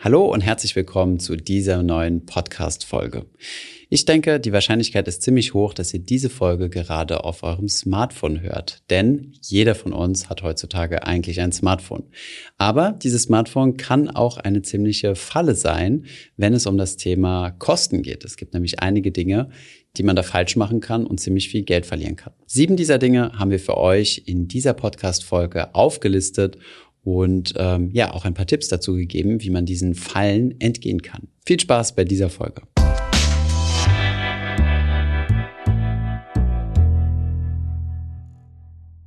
Hallo und herzlich willkommen zu dieser neuen Podcast-Folge. Ich denke, die Wahrscheinlichkeit ist ziemlich hoch, dass ihr diese Folge gerade auf eurem Smartphone hört. Denn jeder von uns hat heutzutage eigentlich ein Smartphone. Aber dieses Smartphone kann auch eine ziemliche Falle sein, wenn es um das Thema Kosten geht. Es gibt nämlich einige Dinge, die man da falsch machen kann und ziemlich viel Geld verlieren kann. Sieben dieser Dinge haben wir für euch in dieser Podcast-Folge aufgelistet und ähm, ja, auch ein paar Tipps dazu gegeben, wie man diesen Fallen entgehen kann. Viel Spaß bei dieser Folge.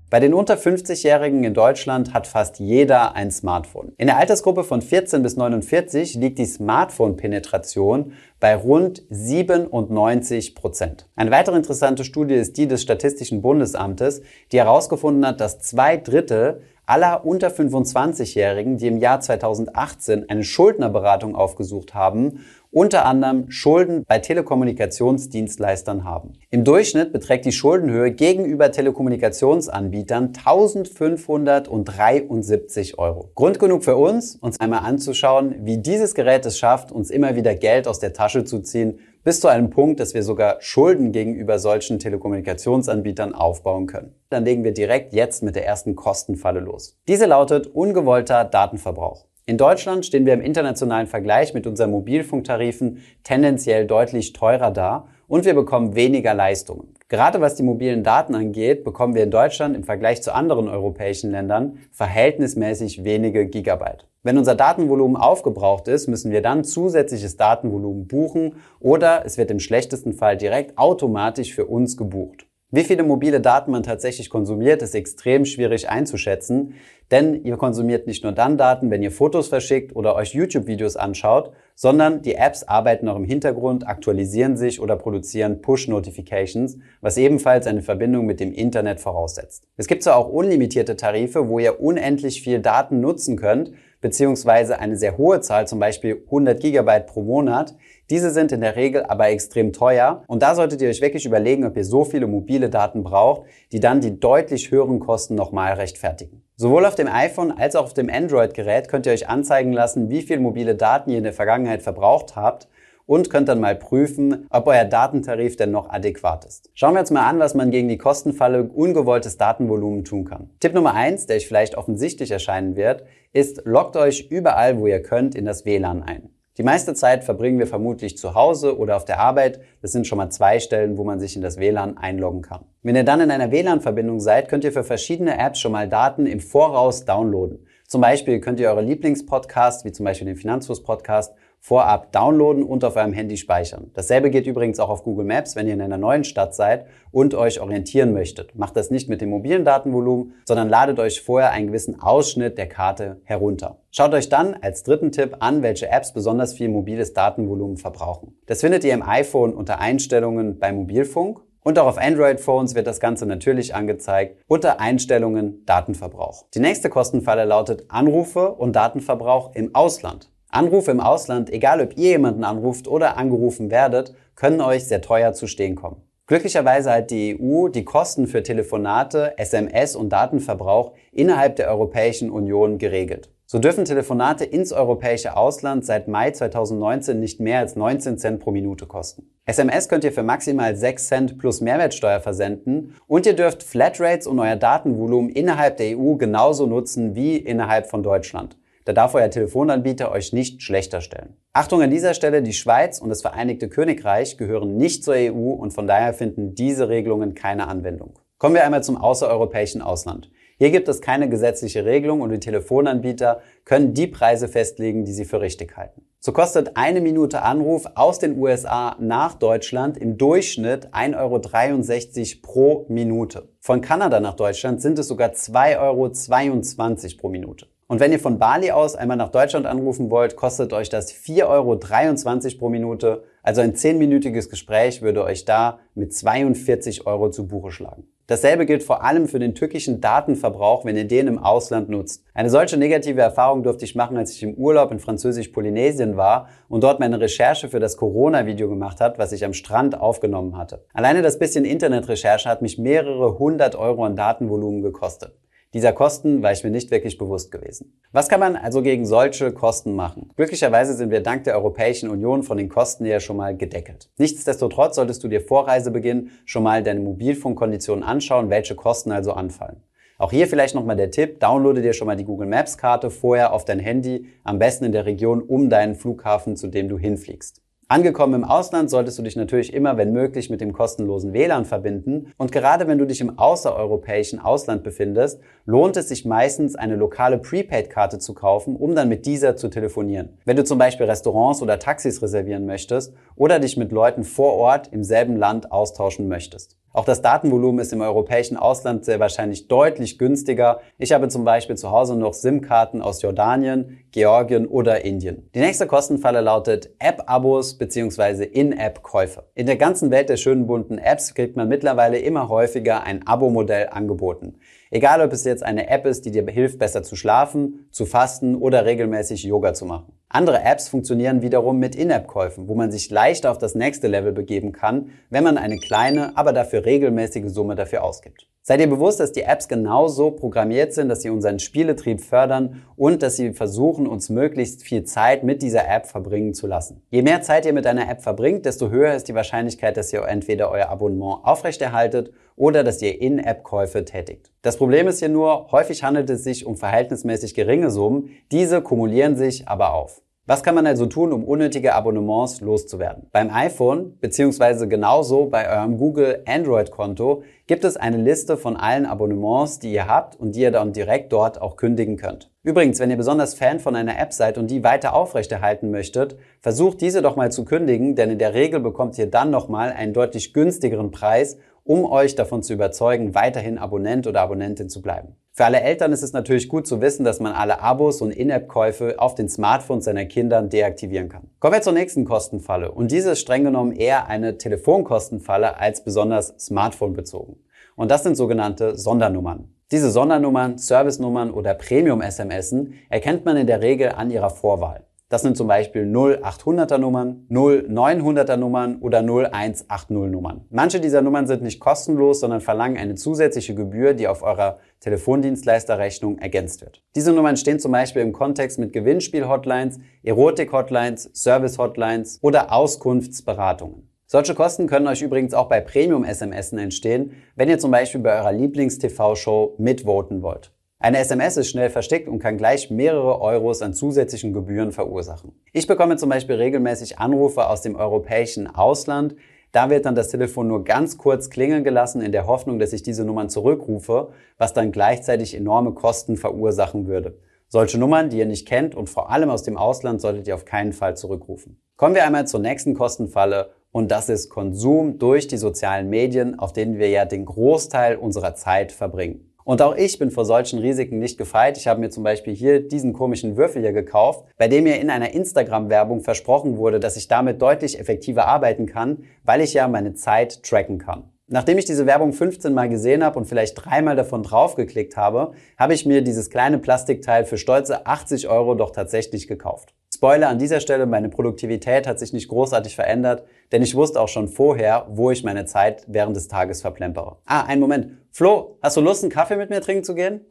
Bei den unter 50-Jährigen in Deutschland hat fast jeder ein Smartphone. In der Altersgruppe von 14 bis 49 liegt die Smartphone-Penetration bei rund 97 Prozent. Eine weitere interessante Studie ist die des Statistischen Bundesamtes, die herausgefunden hat, dass zwei Drittel aller unter 25-Jährigen, die im Jahr 2018 eine Schuldnerberatung aufgesucht haben, unter anderem Schulden bei Telekommunikationsdienstleistern haben. Im Durchschnitt beträgt die Schuldenhöhe gegenüber Telekommunikationsanbietern 1573 Euro. Grund genug für uns, uns einmal anzuschauen, wie dieses Gerät es schafft, uns immer wieder Geld aus der Tasche zu ziehen, bis zu einem Punkt, dass wir sogar Schulden gegenüber solchen Telekommunikationsanbietern aufbauen können. Dann legen wir direkt jetzt mit der ersten Kostenfalle los. Diese lautet ungewollter Datenverbrauch. In Deutschland stehen wir im internationalen Vergleich mit unseren Mobilfunktarifen tendenziell deutlich teurer da und wir bekommen weniger Leistungen. Gerade was die mobilen Daten angeht, bekommen wir in Deutschland im Vergleich zu anderen europäischen Ländern verhältnismäßig wenige Gigabyte. Wenn unser Datenvolumen aufgebraucht ist, müssen wir dann zusätzliches Datenvolumen buchen oder es wird im schlechtesten Fall direkt automatisch für uns gebucht. Wie viele mobile Daten man tatsächlich konsumiert, ist extrem schwierig einzuschätzen, denn ihr konsumiert nicht nur dann Daten, wenn ihr Fotos verschickt oder euch YouTube-Videos anschaut, sondern die Apps arbeiten auch im Hintergrund, aktualisieren sich oder produzieren Push-Notifications, was ebenfalls eine Verbindung mit dem Internet voraussetzt. Es gibt zwar auch unlimitierte Tarife, wo ihr unendlich viel Daten nutzen könnt, beziehungsweise eine sehr hohe Zahl, zum Beispiel 100 Gigabyte pro Monat. Diese sind in der Regel aber extrem teuer und da solltet ihr euch wirklich überlegen, ob ihr so viele mobile Daten braucht, die dann die deutlich höheren Kosten nochmal rechtfertigen. Sowohl auf dem iPhone als auch auf dem Android-Gerät könnt ihr euch anzeigen lassen, wie viel mobile Daten ihr in der Vergangenheit verbraucht habt und könnt dann mal prüfen, ob euer Datentarif denn noch adäquat ist. Schauen wir uns mal an, was man gegen die Kostenfalle ungewolltes Datenvolumen tun kann. Tipp Nummer eins, der euch vielleicht offensichtlich erscheinen wird, ist, loggt euch überall, wo ihr könnt, in das WLAN ein. Die meiste Zeit verbringen wir vermutlich zu Hause oder auf der Arbeit. Das sind schon mal zwei Stellen, wo man sich in das WLAN einloggen kann. Wenn ihr dann in einer WLAN-Verbindung seid, könnt ihr für verschiedene Apps schon mal Daten im Voraus downloaden. Zum Beispiel könnt ihr eure Lieblingspodcasts, wie zum Beispiel den Finanzfluss-Podcast, vorab downloaden und auf eurem Handy speichern. Dasselbe geht übrigens auch auf Google Maps, wenn ihr in einer neuen Stadt seid und euch orientieren möchtet. Macht das nicht mit dem mobilen Datenvolumen, sondern ladet euch vorher einen gewissen Ausschnitt der Karte herunter. Schaut euch dann als dritten Tipp an, welche Apps besonders viel mobiles Datenvolumen verbrauchen. Das findet ihr im iPhone unter Einstellungen bei Mobilfunk und auch auf Android-Phones wird das Ganze natürlich angezeigt unter Einstellungen Datenverbrauch. Die nächste Kostenfalle lautet Anrufe und Datenverbrauch im Ausland. Anrufe im Ausland, egal ob ihr jemanden anruft oder angerufen werdet, können euch sehr teuer zu stehen kommen. Glücklicherweise hat die EU die Kosten für Telefonate, SMS und Datenverbrauch innerhalb der Europäischen Union geregelt. So dürfen Telefonate ins europäische Ausland seit Mai 2019 nicht mehr als 19 Cent pro Minute kosten. SMS könnt ihr für maximal 6 Cent plus Mehrwertsteuer versenden und ihr dürft Flatrates und euer Datenvolumen innerhalb der EU genauso nutzen wie innerhalb von Deutschland. Da darf euer Telefonanbieter euch nicht schlechter stellen. Achtung an dieser Stelle, die Schweiz und das Vereinigte Königreich gehören nicht zur EU und von daher finden diese Regelungen keine Anwendung. Kommen wir einmal zum außereuropäischen Ausland. Hier gibt es keine gesetzliche Regelung und die Telefonanbieter können die Preise festlegen, die sie für richtig halten. So kostet eine Minute Anruf aus den USA nach Deutschland im Durchschnitt 1,63 Euro pro Minute. Von Kanada nach Deutschland sind es sogar 2,22 Euro pro Minute. Und wenn ihr von Bali aus einmal nach Deutschland anrufen wollt, kostet euch das 4,23 Euro pro Minute. Also ein 10-minütiges Gespräch würde euch da mit 42 Euro zu Buche schlagen. Dasselbe gilt vor allem für den tückischen Datenverbrauch, wenn ihr den im Ausland nutzt. Eine solche negative Erfahrung durfte ich machen, als ich im Urlaub in Französisch-Polynesien war und dort meine Recherche für das Corona-Video gemacht hat, was ich am Strand aufgenommen hatte. Alleine das bisschen Internetrecherche hat mich mehrere hundert Euro an Datenvolumen gekostet. Dieser Kosten war ich mir nicht wirklich bewusst gewesen. Was kann man also gegen solche Kosten machen? Glücklicherweise sind wir dank der Europäischen Union von den Kosten her schon mal gedeckelt. Nichtsdestotrotz solltest du dir vor Reisebeginn schon mal deine Mobilfunkkonditionen anschauen, welche Kosten also anfallen. Auch hier vielleicht nochmal der Tipp, downloade dir schon mal die Google Maps Karte vorher auf dein Handy, am besten in der Region um deinen Flughafen, zu dem du hinfliegst. Angekommen im Ausland solltest du dich natürlich immer, wenn möglich, mit dem kostenlosen WLAN verbinden. Und gerade wenn du dich im außereuropäischen Ausland befindest, lohnt es sich meistens, eine lokale Prepaid-Karte zu kaufen, um dann mit dieser zu telefonieren. Wenn du zum Beispiel Restaurants oder Taxis reservieren möchtest oder dich mit Leuten vor Ort im selben Land austauschen möchtest. Auch das Datenvolumen ist im europäischen Ausland sehr wahrscheinlich deutlich günstiger. Ich habe zum Beispiel zu Hause noch SIM-Karten aus Jordanien, Georgien oder Indien. Die nächste Kostenfalle lautet App-Abos bzw. In-App-Käufe. In der ganzen Welt der schönen bunten Apps kriegt man mittlerweile immer häufiger ein Abo-Modell angeboten. Egal ob es jetzt eine App ist, die dir hilft, besser zu schlafen, zu fasten oder regelmäßig Yoga zu machen. Andere Apps funktionieren wiederum mit In-App-Käufen, wo man sich leicht auf das nächste Level begeben kann, wenn man eine kleine, aber dafür regelmäßige Summe dafür ausgibt. Seid ihr bewusst, dass die Apps genauso programmiert sind, dass sie unseren Spieletrieb fördern und dass sie versuchen, uns möglichst viel Zeit mit dieser App verbringen zu lassen. Je mehr Zeit ihr mit einer App verbringt, desto höher ist die Wahrscheinlichkeit, dass ihr entweder euer Abonnement aufrechterhaltet oder dass ihr In-App-Käufe tätigt. Das Problem ist hier nur, häufig handelt es sich um verhältnismäßig geringe Summen, diese kumulieren sich aber auf. Was kann man also tun, um unnötige Abonnements loszuwerden? Beim iPhone beziehungsweise genauso bei eurem Google Android-Konto gibt es eine Liste von allen Abonnements, die ihr habt und die ihr dann direkt dort auch kündigen könnt. Übrigens, wenn ihr besonders Fan von einer App seid und die weiter aufrechterhalten möchtet, versucht diese doch mal zu kündigen, denn in der Regel bekommt ihr dann nochmal einen deutlich günstigeren Preis um euch davon zu überzeugen, weiterhin Abonnent oder Abonnentin zu bleiben. Für alle Eltern ist es natürlich gut zu wissen, dass man alle Abos und In-App-Käufe auf den Smartphones seiner Kinder deaktivieren kann. Kommen wir zur nächsten Kostenfalle und diese ist streng genommen eher eine Telefonkostenfalle als besonders Smartphone bezogen. Und das sind sogenannte Sondernummern. Diese Sondernummern, Servicenummern oder Premium-SMSen erkennt man in der Regel an ihrer Vorwahl. Das sind zum Beispiel 0800er Nummern, 0900er Nummern oder 0180 Nummern. Manche dieser Nummern sind nicht kostenlos, sondern verlangen eine zusätzliche Gebühr, die auf eurer Telefondienstleisterrechnung ergänzt wird. Diese Nummern stehen zum Beispiel im Kontext mit Gewinnspiel-Hotlines, Erotik-Hotlines, Service-Hotlines oder Auskunftsberatungen. Solche Kosten können euch übrigens auch bei Premium-SMS entstehen, wenn ihr zum Beispiel bei eurer Lieblings-TV-Show mitvoten wollt. Eine SMS ist schnell versteckt und kann gleich mehrere Euros an zusätzlichen Gebühren verursachen. Ich bekomme zum Beispiel regelmäßig Anrufe aus dem europäischen Ausland. Da wird dann das Telefon nur ganz kurz klingeln gelassen in der Hoffnung, dass ich diese Nummern zurückrufe, was dann gleichzeitig enorme Kosten verursachen würde. Solche Nummern, die ihr nicht kennt und vor allem aus dem Ausland, solltet ihr auf keinen Fall zurückrufen. Kommen wir einmal zur nächsten Kostenfalle und das ist Konsum durch die sozialen Medien, auf denen wir ja den Großteil unserer Zeit verbringen. Und auch ich bin vor solchen Risiken nicht gefeit. Ich habe mir zum Beispiel hier diesen komischen Würfel hier gekauft, bei dem mir in einer Instagram-Werbung versprochen wurde, dass ich damit deutlich effektiver arbeiten kann, weil ich ja meine Zeit tracken kann. Nachdem ich diese Werbung 15 Mal gesehen habe und vielleicht dreimal davon draufgeklickt habe, habe ich mir dieses kleine Plastikteil für stolze 80 Euro doch tatsächlich gekauft. Spoiler an dieser Stelle, meine Produktivität hat sich nicht großartig verändert, denn ich wusste auch schon vorher, wo ich meine Zeit während des Tages verplempere. Ah, einen Moment. Flo, hast du Lust, einen Kaffee mit mir trinken zu gehen?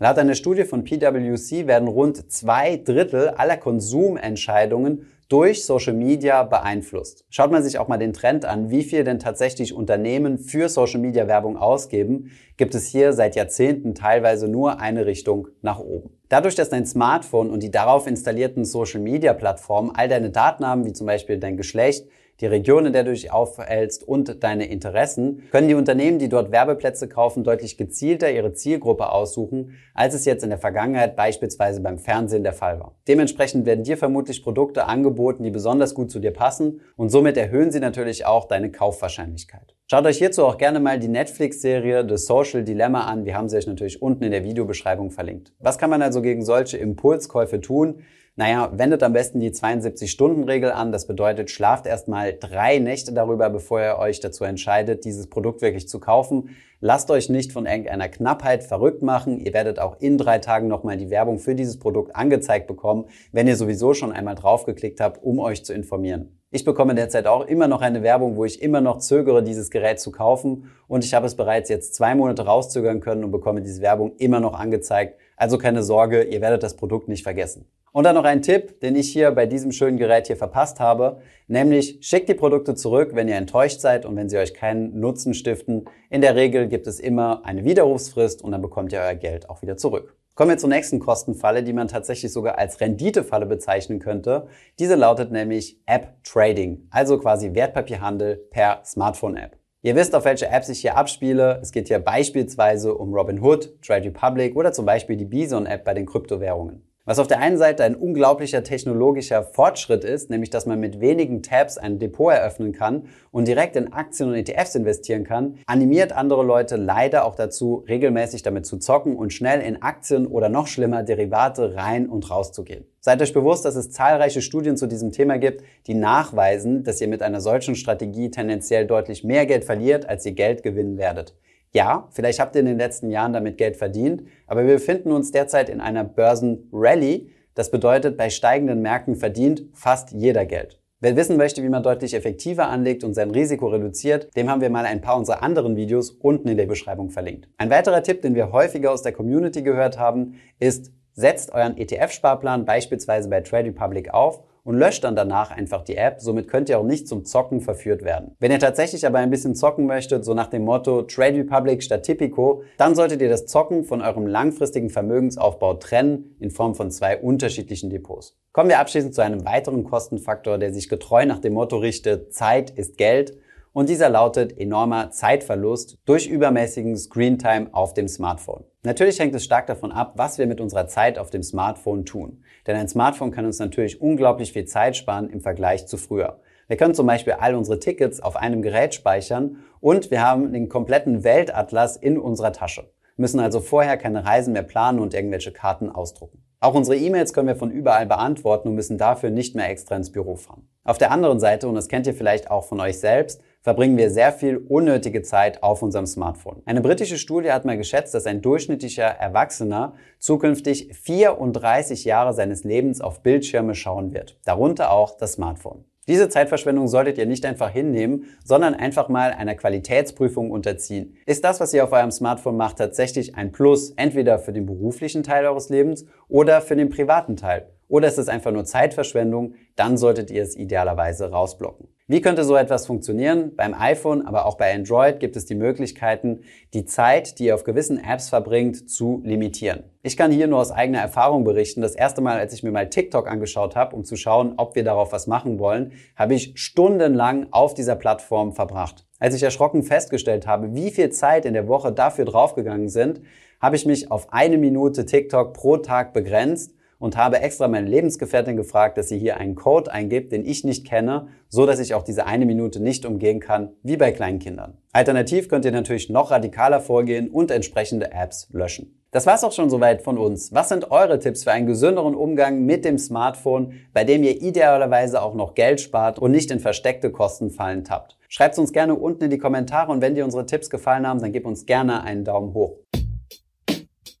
Laut einer Studie von PwC werden rund zwei Drittel aller Konsumentscheidungen durch Social Media beeinflusst. Schaut man sich auch mal den Trend an, wie viel denn tatsächlich Unternehmen für Social Media Werbung ausgeben, gibt es hier seit Jahrzehnten teilweise nur eine Richtung nach oben. Dadurch, dass dein Smartphone und die darauf installierten Social Media Plattformen all deine Daten haben, wie zum Beispiel dein Geschlecht, die Region, in der du dich aufhältst und deine Interessen, können die Unternehmen, die dort Werbeplätze kaufen, deutlich gezielter ihre Zielgruppe aussuchen, als es jetzt in der Vergangenheit beispielsweise beim Fernsehen der Fall war. Dementsprechend werden dir vermutlich Produkte angeboten, die besonders gut zu dir passen und somit erhöhen sie natürlich auch deine Kaufwahrscheinlichkeit. Schaut euch hierzu auch gerne mal die Netflix-Serie The Social Dilemma an. Wir haben sie euch natürlich unten in der Videobeschreibung verlinkt. Was kann man also gegen solche Impulskäufe tun? Naja, wendet am besten die 72-Stunden-Regel an. Das bedeutet, schlaft erstmal drei Nächte darüber, bevor ihr euch dazu entscheidet, dieses Produkt wirklich zu kaufen. Lasst euch nicht von irgendeiner Knappheit verrückt machen. Ihr werdet auch in drei Tagen nochmal die Werbung für dieses Produkt angezeigt bekommen, wenn ihr sowieso schon einmal draufgeklickt habt, um euch zu informieren. Ich bekomme derzeit auch immer noch eine Werbung, wo ich immer noch zögere, dieses Gerät zu kaufen. Und ich habe es bereits jetzt zwei Monate rauszögern können und bekomme diese Werbung immer noch angezeigt. Also keine Sorge, ihr werdet das Produkt nicht vergessen. Und dann noch ein Tipp, den ich hier bei diesem schönen Gerät hier verpasst habe, nämlich schickt die Produkte zurück, wenn ihr enttäuscht seid und wenn sie euch keinen Nutzen stiften. In der Regel gibt es immer eine Widerrufsfrist und dann bekommt ihr euer Geld auch wieder zurück. Kommen wir zur nächsten Kostenfalle, die man tatsächlich sogar als Renditefalle bezeichnen könnte. Diese lautet nämlich App Trading, also quasi Wertpapierhandel per Smartphone-App. Ihr wisst, auf welche Apps ich hier abspiele. Es geht hier beispielsweise um Robinhood, Trade Republic oder zum Beispiel die Bison-App bei den Kryptowährungen. Was auf der einen Seite ein unglaublicher technologischer Fortschritt ist, nämlich dass man mit wenigen Tabs ein Depot eröffnen kann und direkt in Aktien und ETFs investieren kann, animiert andere Leute leider auch dazu, regelmäßig damit zu zocken und schnell in Aktien oder noch schlimmer Derivate rein und raus zu gehen. Seid euch bewusst, dass es zahlreiche Studien zu diesem Thema gibt, die nachweisen, dass ihr mit einer solchen Strategie tendenziell deutlich mehr Geld verliert, als ihr Geld gewinnen werdet. Ja, vielleicht habt ihr in den letzten Jahren damit Geld verdient, aber wir befinden uns derzeit in einer Börsenrally. Das bedeutet, bei steigenden Märkten verdient fast jeder Geld. Wer wissen möchte, wie man deutlich effektiver anlegt und sein Risiko reduziert, dem haben wir mal ein paar unserer anderen Videos unten in der Beschreibung verlinkt. Ein weiterer Tipp, den wir häufiger aus der Community gehört haben, ist, setzt euren ETF-Sparplan beispielsweise bei Trade Republic auf und löscht dann danach einfach die App. Somit könnt ihr auch nicht zum Zocken verführt werden. Wenn ihr tatsächlich aber ein bisschen zocken möchtet, so nach dem Motto Trade Republic statt Tipico, dann solltet ihr das Zocken von eurem langfristigen Vermögensaufbau trennen in Form von zwei unterschiedlichen Depots. Kommen wir abschließend zu einem weiteren Kostenfaktor, der sich getreu nach dem Motto richtet, Zeit ist Geld und dieser lautet enormer Zeitverlust durch übermäßigen Screentime auf dem Smartphone. Natürlich hängt es stark davon ab, was wir mit unserer Zeit auf dem Smartphone tun. Denn ein Smartphone kann uns natürlich unglaublich viel Zeit sparen im Vergleich zu früher. Wir können zum Beispiel all unsere Tickets auf einem Gerät speichern und wir haben den kompletten Weltatlas in unserer Tasche, müssen also vorher keine Reisen mehr planen und irgendwelche Karten ausdrucken. Auch unsere E-Mails können wir von überall beantworten und müssen dafür nicht mehr extra ins Büro fahren. Auf der anderen Seite, und das kennt ihr vielleicht auch von euch selbst, verbringen wir sehr viel unnötige Zeit auf unserem Smartphone. Eine britische Studie hat mal geschätzt, dass ein durchschnittlicher Erwachsener zukünftig 34 Jahre seines Lebens auf Bildschirme schauen wird, darunter auch das Smartphone. Diese Zeitverschwendung solltet ihr nicht einfach hinnehmen, sondern einfach mal einer Qualitätsprüfung unterziehen. Ist das, was ihr auf eurem Smartphone macht, tatsächlich ein Plus, entweder für den beruflichen Teil eures Lebens oder für den privaten Teil? Oder ist es einfach nur Zeitverschwendung? Dann solltet ihr es idealerweise rausblocken. Wie könnte so etwas funktionieren? Beim iPhone, aber auch bei Android gibt es die Möglichkeiten, die Zeit, die ihr auf gewissen Apps verbringt, zu limitieren. Ich kann hier nur aus eigener Erfahrung berichten. Das erste Mal, als ich mir mal TikTok angeschaut habe, um zu schauen, ob wir darauf was machen wollen, habe ich stundenlang auf dieser Plattform verbracht. Als ich erschrocken festgestellt habe, wie viel Zeit in der Woche dafür draufgegangen sind, habe ich mich auf eine Minute TikTok pro Tag begrenzt und habe extra meine Lebensgefährtin gefragt, dass sie hier einen Code eingibt, den ich nicht kenne, so dass ich auch diese eine Minute nicht umgehen kann, wie bei kleinen Kindern. Alternativ könnt ihr natürlich noch radikaler vorgehen und entsprechende Apps löschen. Das war's auch schon soweit von uns. Was sind eure Tipps für einen gesünderen Umgang mit dem Smartphone, bei dem ihr idealerweise auch noch Geld spart und nicht in versteckte Kostenfallen tappt? Schreibt uns gerne unten in die Kommentare und wenn dir unsere Tipps gefallen haben, dann gib uns gerne einen Daumen hoch.